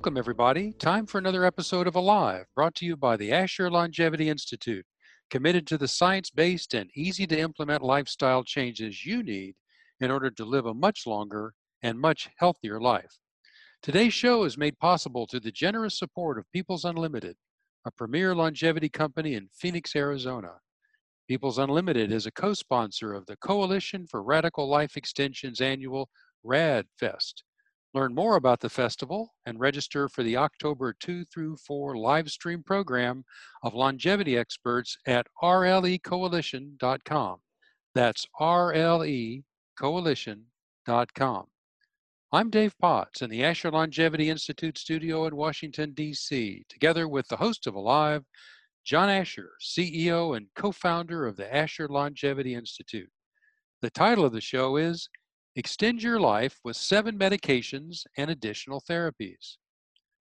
Welcome, everybody. Time for another episode of Alive, brought to you by the Asher Longevity Institute, committed to the science based and easy to implement lifestyle changes you need in order to live a much longer and much healthier life. Today's show is made possible through the generous support of Peoples Unlimited, a premier longevity company in Phoenix, Arizona. Peoples Unlimited is a co sponsor of the Coalition for Radical Life Extension's annual RAD Fest Learn more about the festival and register for the October 2 through 4 live stream program of longevity experts at rlecoalition.com. That's rlecoalition.com. I'm Dave Potts in the Asher Longevity Institute studio in Washington, D.C., together with the host of Alive, John Asher, CEO and co founder of the Asher Longevity Institute. The title of the show is Extend your life with seven medications and additional therapies.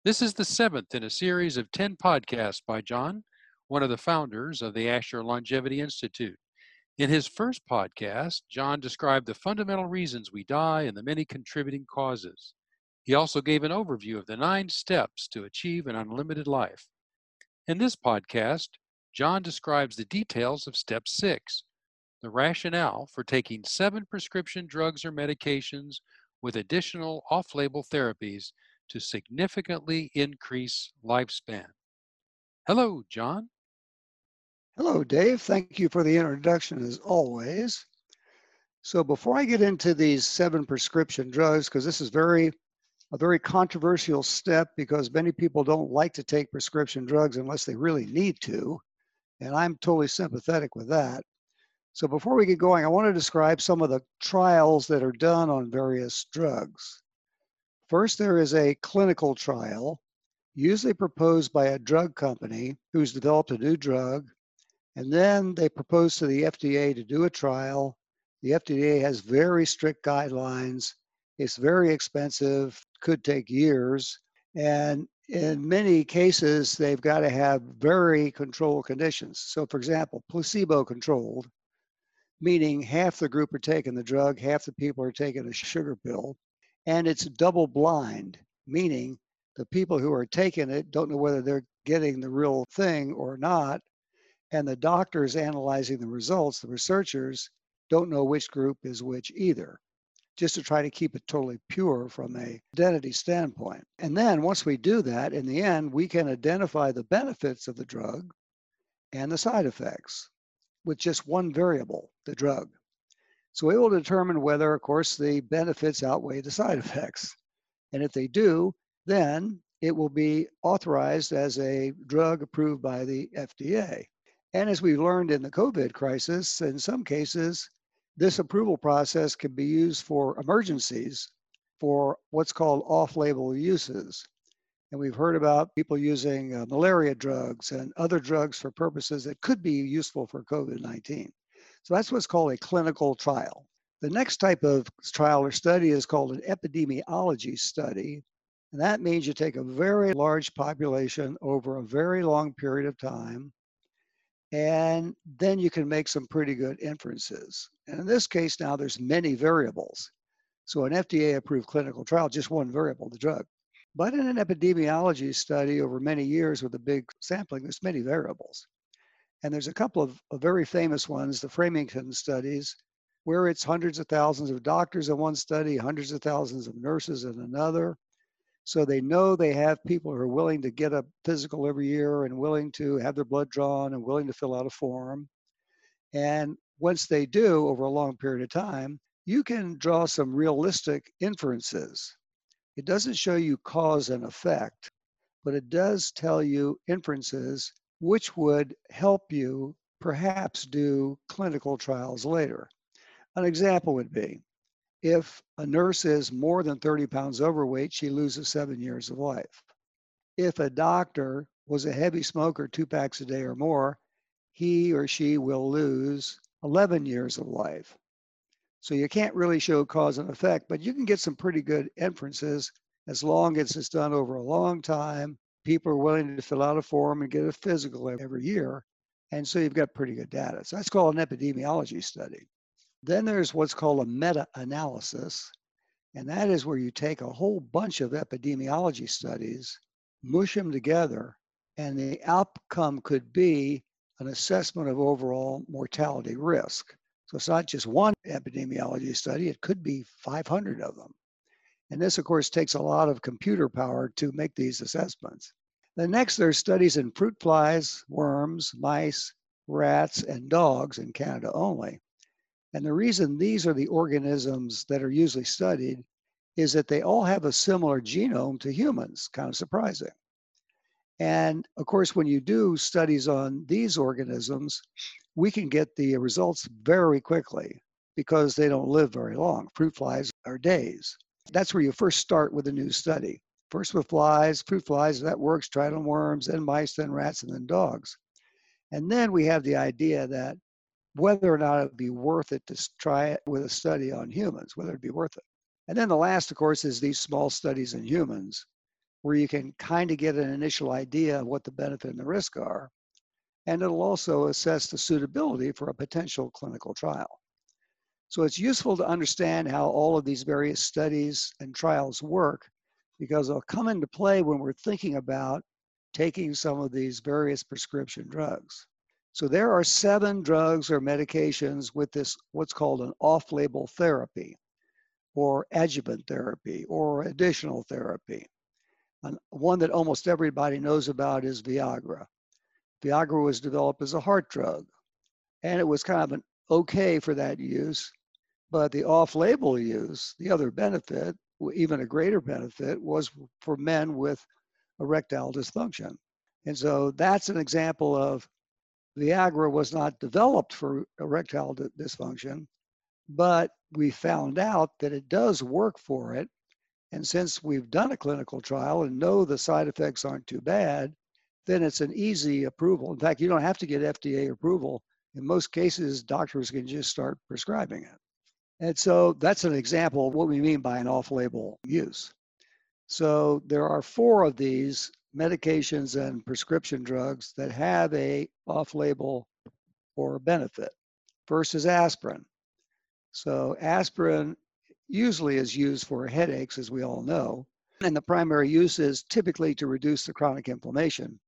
This is the seventh in a series of 10 podcasts by John, one of the founders of the Asher Longevity Institute. In his first podcast, John described the fundamental reasons we die and the many contributing causes. He also gave an overview of the nine steps to achieve an unlimited life. In this podcast, John describes the details of step six, the rationale for taking seven prescription drugs or medications with additional off label therapies to significantly increase lifespan. Hello, John. Hello, Dave. Thank you for the introduction as always. So before I get into these seven prescription drugs, because this is very a very controversial step because many people don't like to take prescription drugs unless they really need to. And I'm totally sympathetic with that. So before we get going, I want to describe some of the trials that are done on various drugs. First, there is a clinical trial, usually proposed by a drug company who's developed a new drug, and then they propose to the FDA to do a trial. The FDA has very strict guidelines. It's very expensive, could take years, and in many cases, they've got to have very controlled conditions. So, for example, placebo controlled meaning half the group are taking the drug, half the people are taking a sugar pill. And it's double blind, meaning the people who are taking it don't know whether they're getting the real thing or not. And the doctors analyzing the results, the researchers, don't know which group is which either, just to try to keep it totally pure from a identity standpoint. And then once we do that, in the end, we can identify the benefits of the drug and the side effects with just one variable, the drug. So it will determine whether, of course, the benefits outweigh the side effects. And if they do, then it will be authorized as a drug approved by the FDA. And as we've learned in the COVID crisis, in some cases, this approval process can be used for emergencies for what's called off label uses. And we've heard about people using uh, malaria drugs and other drugs for purposes that could be useful for COVID 19. So that's what's called a clinical trial. The next type of trial or study is called an epidemiology study. And that means you take a very large population over a very long period of time, and then you can make some pretty good inferences. And in this case, now there's many variables. So an FDA approved clinical trial, just one variable, the drug. But in an epidemiology study over many years with a big sampling, there's many variables. And there's a couple of, of very famous ones, the Framingham studies, where it's hundreds of thousands of doctors in one study, hundreds of thousands of nurses in another. So they know they have people who are willing to get a physical every year and willing to have their blood drawn and willing to fill out a form. And once they do over a long period of time, you can draw some realistic inferences it doesn't show you cause and effect, but it does tell you inferences which would help you perhaps do clinical trials later. An example would be if a nurse is more than 30 pounds overweight, she loses seven years of life. If a doctor was a heavy smoker, two packs a day or more, he or she will lose 11 years of life. So you can't really show cause and effect, but you can get some pretty good inferences as long as it's done over a long time. People are willing to fill out a form and get a physical every year. And so you've got pretty good data. So that's called an epidemiology study. Then there's what's called a meta analysis. And that is where you take a whole bunch of epidemiology studies, mush them together, and the outcome could be an assessment of overall mortality risk. So it's not just one epidemiology study, it could be 500 of them. And this, of course, takes a lot of computer power to make these assessments. The next, there's studies in fruit flies, worms, mice, rats, and dogs in Canada only. And the reason these are the organisms that are usually studied is that they all have a similar genome to humans, kind of surprising. And of course, when you do studies on these organisms, we can get the results very quickly because they don't live very long. Fruit flies are days. That's where you first start with a new study. First with flies, fruit flies, that works, try it on worms, then mice, then rats, and then dogs. And then we have the idea that whether or not it would be worth it to try it with a study on humans, whether it'd be worth it. And then the last, of course, is these small studies in humans, where you can kind of get an initial idea of what the benefit and the risk are. And it'll also assess the suitability for a potential clinical trial. So it's useful to understand how all of these various studies and trials work because they'll come into play when we're thinking about taking some of these various prescription drugs. So there are seven drugs or medications with this, what's called an off-label therapy or adjuvant therapy or additional therapy. And one that almost everybody knows about is Viagra. Viagra was developed as a heart drug, and it was kind of an okay for that use. But the off label use, the other benefit, even a greater benefit, was for men with erectile dysfunction. And so that's an example of Viagra was not developed for erectile dysfunction, but we found out that it does work for it. And since we've done a clinical trial and know the side effects aren't too bad, then it's an easy approval. In fact, you don't have to get FDA approval. In most cases, doctors can just start prescribing it. And so that's an example of what we mean by an off label use. So there are four of these medications and prescription drugs that have a off label or benefit. First is aspirin. So aspirin usually is used for headaches, as we all know, and the primary use is typically to reduce the chronic inflammation.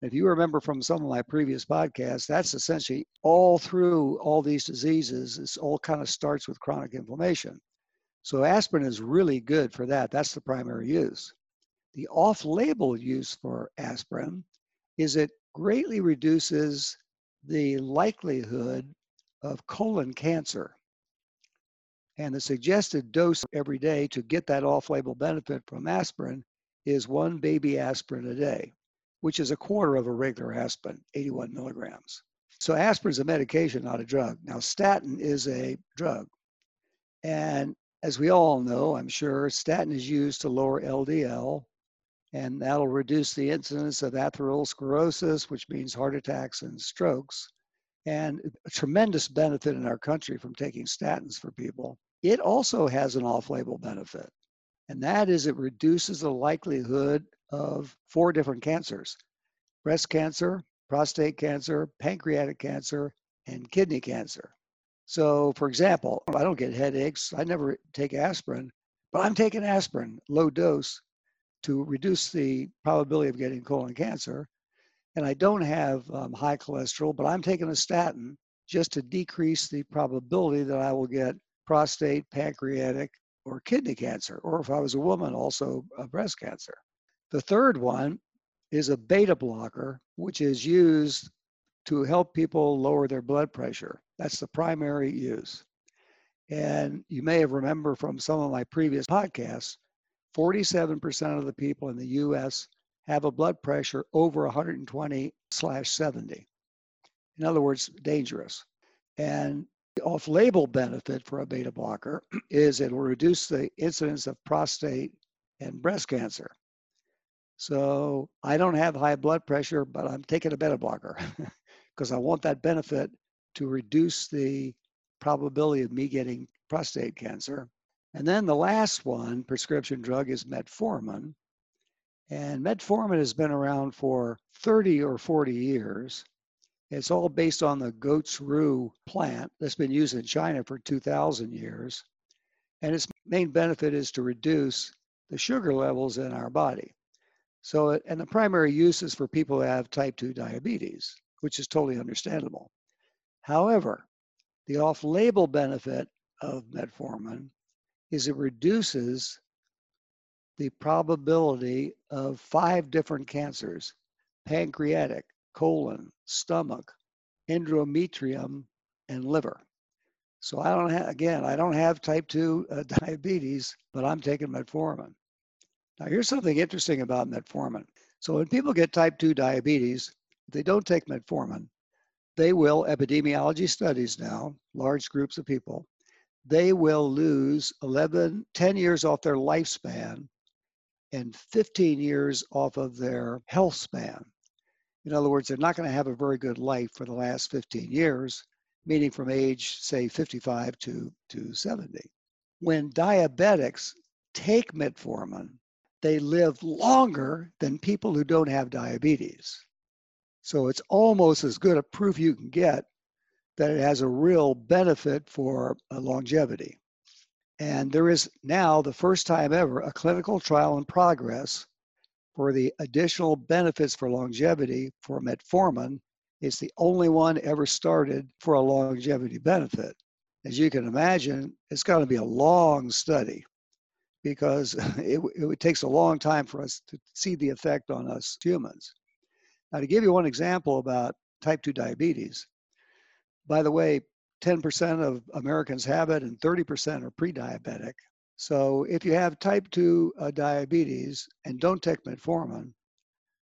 If you remember from some of my previous podcasts, that's essentially all through all these diseases, it all kind of starts with chronic inflammation. So aspirin is really good for that. That's the primary use. The off-label use for aspirin is it greatly reduces the likelihood of colon cancer. And the suggested dose every day to get that off label benefit from aspirin is one baby aspirin a day, which is a quarter of a regular aspirin, 81 milligrams. So aspirin is a medication, not a drug. Now, statin is a drug. And as we all know, I'm sure, statin is used to lower LDL, and that'll reduce the incidence of atherosclerosis, which means heart attacks and strokes. And a tremendous benefit in our country from taking statins for people. It also has an off label benefit, and that is it reduces the likelihood of four different cancers breast cancer, prostate cancer, pancreatic cancer, and kidney cancer. So, for example, I don't get headaches, I never take aspirin, but I'm taking aspirin, low dose, to reduce the probability of getting colon cancer. And I don't have um, high cholesterol, but I'm taking a statin just to decrease the probability that I will get prostate, pancreatic, or kidney cancer, or if I was a woman, also breast cancer. The third one is a beta blocker, which is used to help people lower their blood pressure. That's the primary use. And you may have remembered from some of my previous podcasts, 47% of the people in the US have a blood pressure over 120 slash 70. In other words, dangerous. And the off-label benefit for a beta blocker is it will reduce the incidence of prostate and breast cancer. So I don't have high blood pressure, but I'm taking a beta blocker because I want that benefit to reduce the probability of me getting prostate cancer. And then the last one, prescription drug, is metformin. And metformin has been around for 30 or 40 years. It's all based on the goat's rue plant that's been used in China for 2,000 years. And its main benefit is to reduce the sugar levels in our body. So, and the primary use is for people who have type 2 diabetes, which is totally understandable. However, the off label benefit of metformin is it reduces the probability of five different cancers pancreatic, colon, stomach, endometrium, and liver. So I don't have, again, I don't have type 2 uh, diabetes, but I'm taking metformin. Now, here's something interesting about metformin. So when people get type 2 diabetes, if they don't take metformin, they will, epidemiology studies now, large groups of people, they will lose 11, 10 years off their lifespan and 15 years off of their health span. In other words, they're not going to have a very good life for the last 15 years, meaning from age, say, 55 to, to 70. When diabetics take metformin, they live longer than people who don't have diabetes. So it's almost as good a proof you can get that it has a real benefit for uh, longevity. And there is now, the first time ever, a clinical trial in progress for the additional benefits for longevity for metformin. It's the only one ever started for a longevity benefit. As you can imagine, it's going to be a long study because it, it takes a long time for us to see the effect on us humans. Now, to give you one example about type 2 diabetes, by the way, 10% of Americans have it and 30% are pre diabetic. So if you have type 2 uh, diabetes and don't take metformin,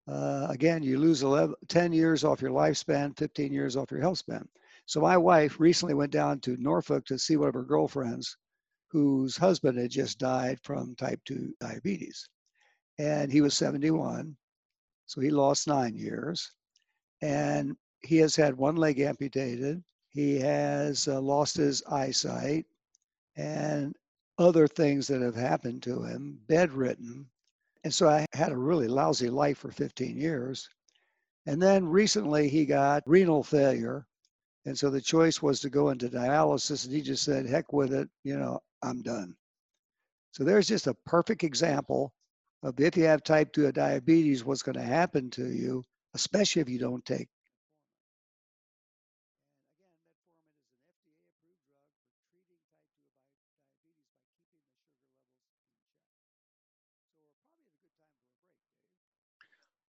uh, again, you lose 11, 10 years off your lifespan, 15 years off your health span. So my wife recently went down to Norfolk to see one of her girlfriends whose husband had just died from type 2 diabetes. And he was 71, so he lost nine years. And he has had one leg amputated. He has uh, lost his eyesight and other things that have happened to him, bedridden. And so I had a really lousy life for 15 years. And then recently he got renal failure. And so the choice was to go into dialysis. And he just said, heck with it, you know, I'm done. So there's just a perfect example of if you have type 2 diabetes, what's going to happen to you, especially if you don't take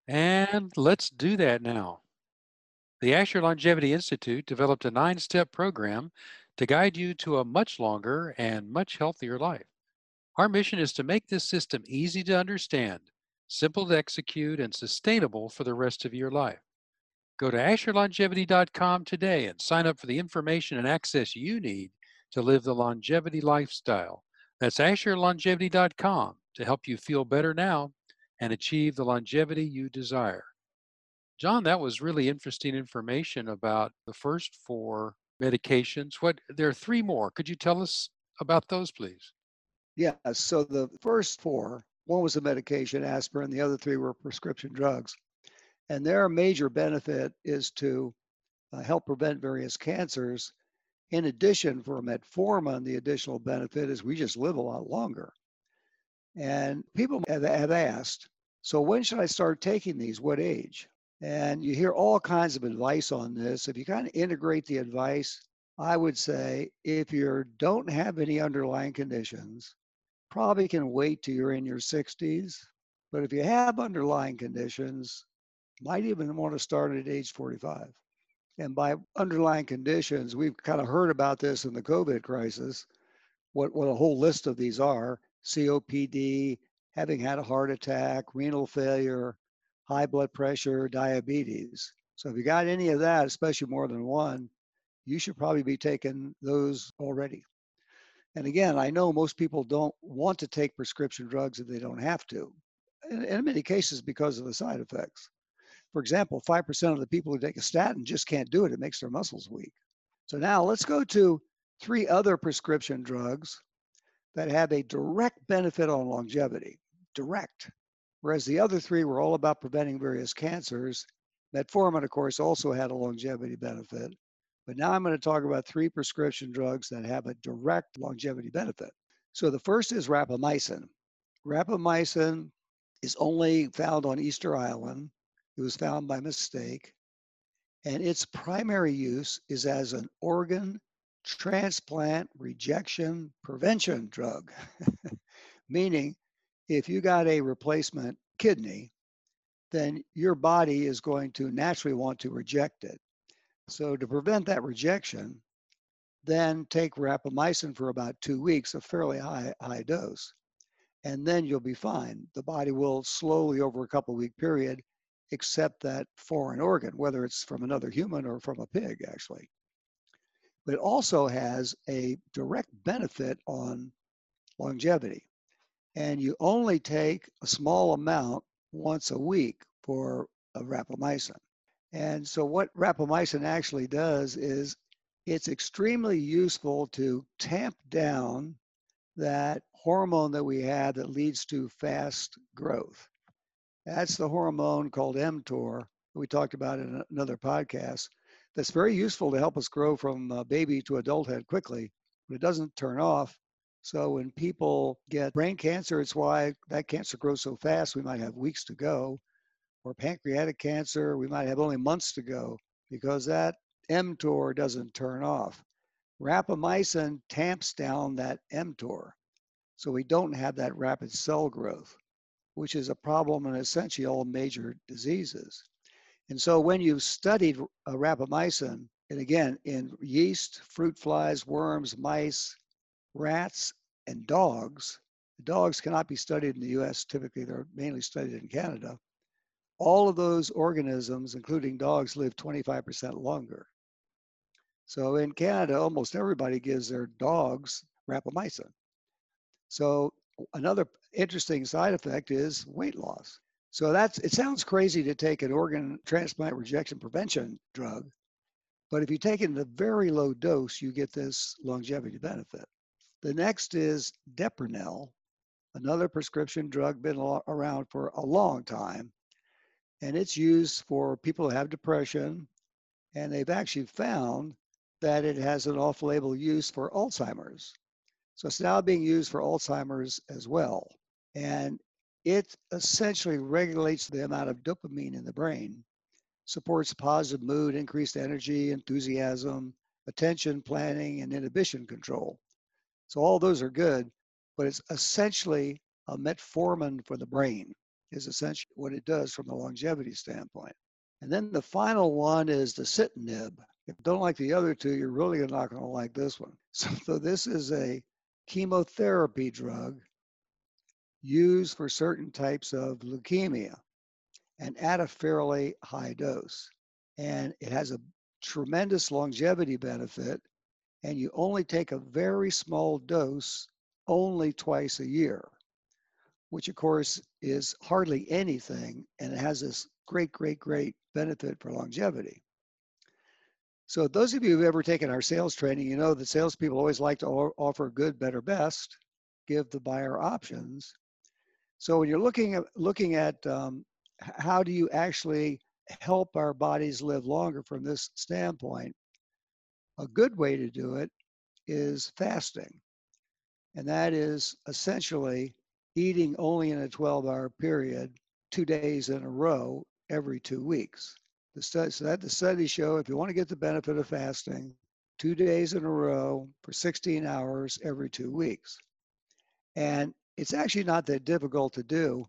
And let's do that now. The Asher Longevity Institute developed a nine step program to guide you to a much longer and much healthier life. Our mission is to make this system easy to understand, simple to execute, and sustainable for the rest of your life. Go to AsherLongevity.com today and sign up for the information and access you need to live the longevity lifestyle. That's AsherLongevity.com to help you feel better now and achieve the longevity you desire. John, that was really interesting information about the first four medications. What there are three more. Could you tell us about those, please? Yeah. So the first four, one was a medication, aspirin. The other three were prescription drugs, and their major benefit is to uh, help prevent various cancers. In addition, for metformin, the additional benefit is we just live a lot longer. And people have, asked, so when should I start taking these? What age? And you hear all kinds of advice on this. If you kind of integrate the advice, I would say if you don't have any underlying conditions, probably can wait till you're in your 60s. But if you have underlying conditions, might even want to start at age 45. And by underlying conditions, we've kind of heard about this in the COVID crisis, what, what a whole list of these are. COPD, having had a heart attack, renal failure, high blood pressure, diabetes. So if you got any of that, especially more than one, you should probably be taking those already. And again, I know most people don't want to take prescription drugs if they don't have to, and in many cases because of the side effects. For example, 5% of the people who take a statin just can't do it. It makes their muscles weak. So now let's go to three other prescription drugs that have a direct benefit on longevity, direct. Whereas the other three were all about preventing various cancers. Metformin, of course, also had a longevity benefit. But now I'm going to talk about three prescription drugs that have a direct longevity benefit. So the first is rapamycin. Rapamycin is only found on Easter Island. It was found by mistake. And its primary use is as an organ transplant rejection prevention drug, meaning if you got a replacement kidney, then your body is going to naturally want to reject it. So to prevent that rejection, then take rapamycin for about two weeks, a fairly high, high dose, and then you'll be fine. The body will slowly, over a couple week period, accept that foreign organ, whether it's from another human or from a pig, actually. But it also has a direct benefit on longevity. And you only take a small amount once a week for rapamycin. And so what rapamycin actually does is it's extremely useful to tamp down that hormone that we have that leads to fast growth. That's the hormone called mTOR we talked about in another podcast. That's very useful to help us grow from baby to adulthood quickly, but it doesn't turn off. So when people get brain cancer, it's why that cancer grows so fast. We might have weeks to go. Or pancreatic cancer, we might have only months to go because that mTOR doesn't turn off. Rapamycin tamps down that mTOR. So we don't have that rapid cell growth, which is a problem in essentially all major diseases. And so when you've studied uh, rapamycin, and again, in yeast, fruit flies, worms, mice, rats, and dogs, dogs cannot be studied in the US. Typically, they're mainly studied in Canada. All of those organisms, including dogs, live 25% longer. So in Canada, almost everybody gives their dogs rapamycin. So another interesting side effect is weight loss. So that's it sounds crazy to take an organ transplant rejection prevention drug, but if you take it in a very low dose, you get this longevity benefit. The next is Deprenyl, another prescription drug been around for a long time, and it's used for people who have depression, and they've actually found that it has an off-label use for Alzheimer's. So it's now being used for Alzheimer's as well. And it essentially regulates the amount of dopamine in the brain, supports positive mood, increased energy, enthusiasm, attention planning, and inhibition control. So all those are good, but it's essentially a metformin for the brain is essentially what it does from the longevity standpoint. And then the final one is dasatinib. If you don't like the other two, you're really not going to like this one. So, so this is a chemotherapy drug used for certain types of leukemia and at a fairly high dose. And it has a tremendous longevity benefit, and you only take a very small dose only twice a year, which of course is hardly anything, and it has this great, great, great benefit for longevity. So those of you who've ever taken our sales training, you know that salespeople always like to offer good, better, best, give the buyer options. So when you're looking at looking at um, how do you actually help our bodies live longer from this standpoint, a good way to do it is fasting, and that is essentially eating only in a 12-hour period, two days in a row every two weeks. The study, so that the studies show if you want to get the benefit of fasting, two days in a row for 16 hours every two weeks. And it's actually not that difficult to do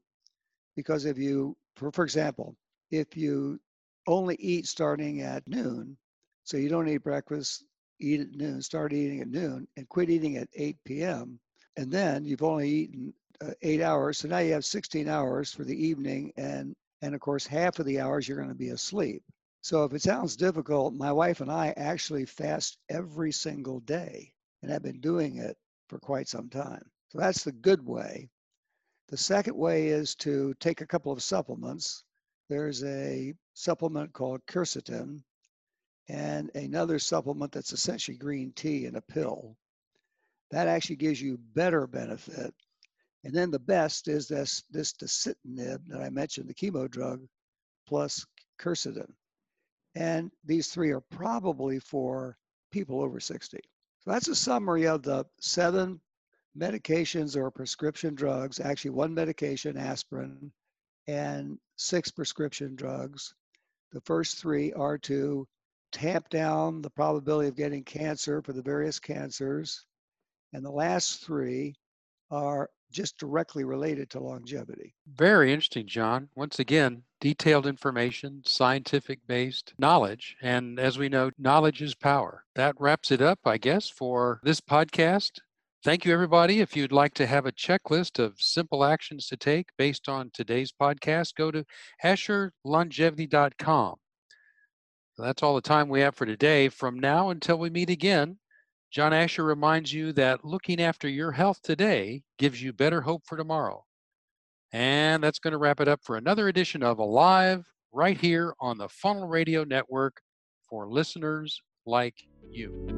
because if you, for, for example, if you only eat starting at noon, so you don't eat breakfast, eat at noon, start eating at noon, and quit eating at 8 p.m., and then you've only eaten uh, eight hours, so now you have 16 hours for the evening and and of course, half of the hours you're going to be asleep. So if it sounds difficult, my wife and I actually fast every single day and I've been doing it for quite some time. So that's the good way. The second way is to take a couple of supplements. There's a supplement called quercetin and another supplement that's essentially green tea in a pill. That actually gives you better benefit and then the best is this, this dasatinib that I mentioned, the chemo drug, plus quercetin. And these three are probably for people over 60. So that's a summary of the seven medications or prescription drugs, actually one medication, aspirin, and six prescription drugs. The first three are to tamp down the probability of getting cancer for the various cancers. And the last three are just directly related to longevity. Very interesting, John. Once again, detailed information, scientific based knowledge. And as we know, knowledge is power. That wraps it up, I guess, for this podcast. Thank you, everybody. If you'd like to have a checklist of simple actions to take based on today's podcast, go to AsherLongevity.com. That's all the time we have for today. From now until we meet again, John Asher reminds you that looking after your health today gives you better hope for tomorrow. And that's going to wrap it up for another edition of Alive right here on the Funnel Radio Network for listeners like you.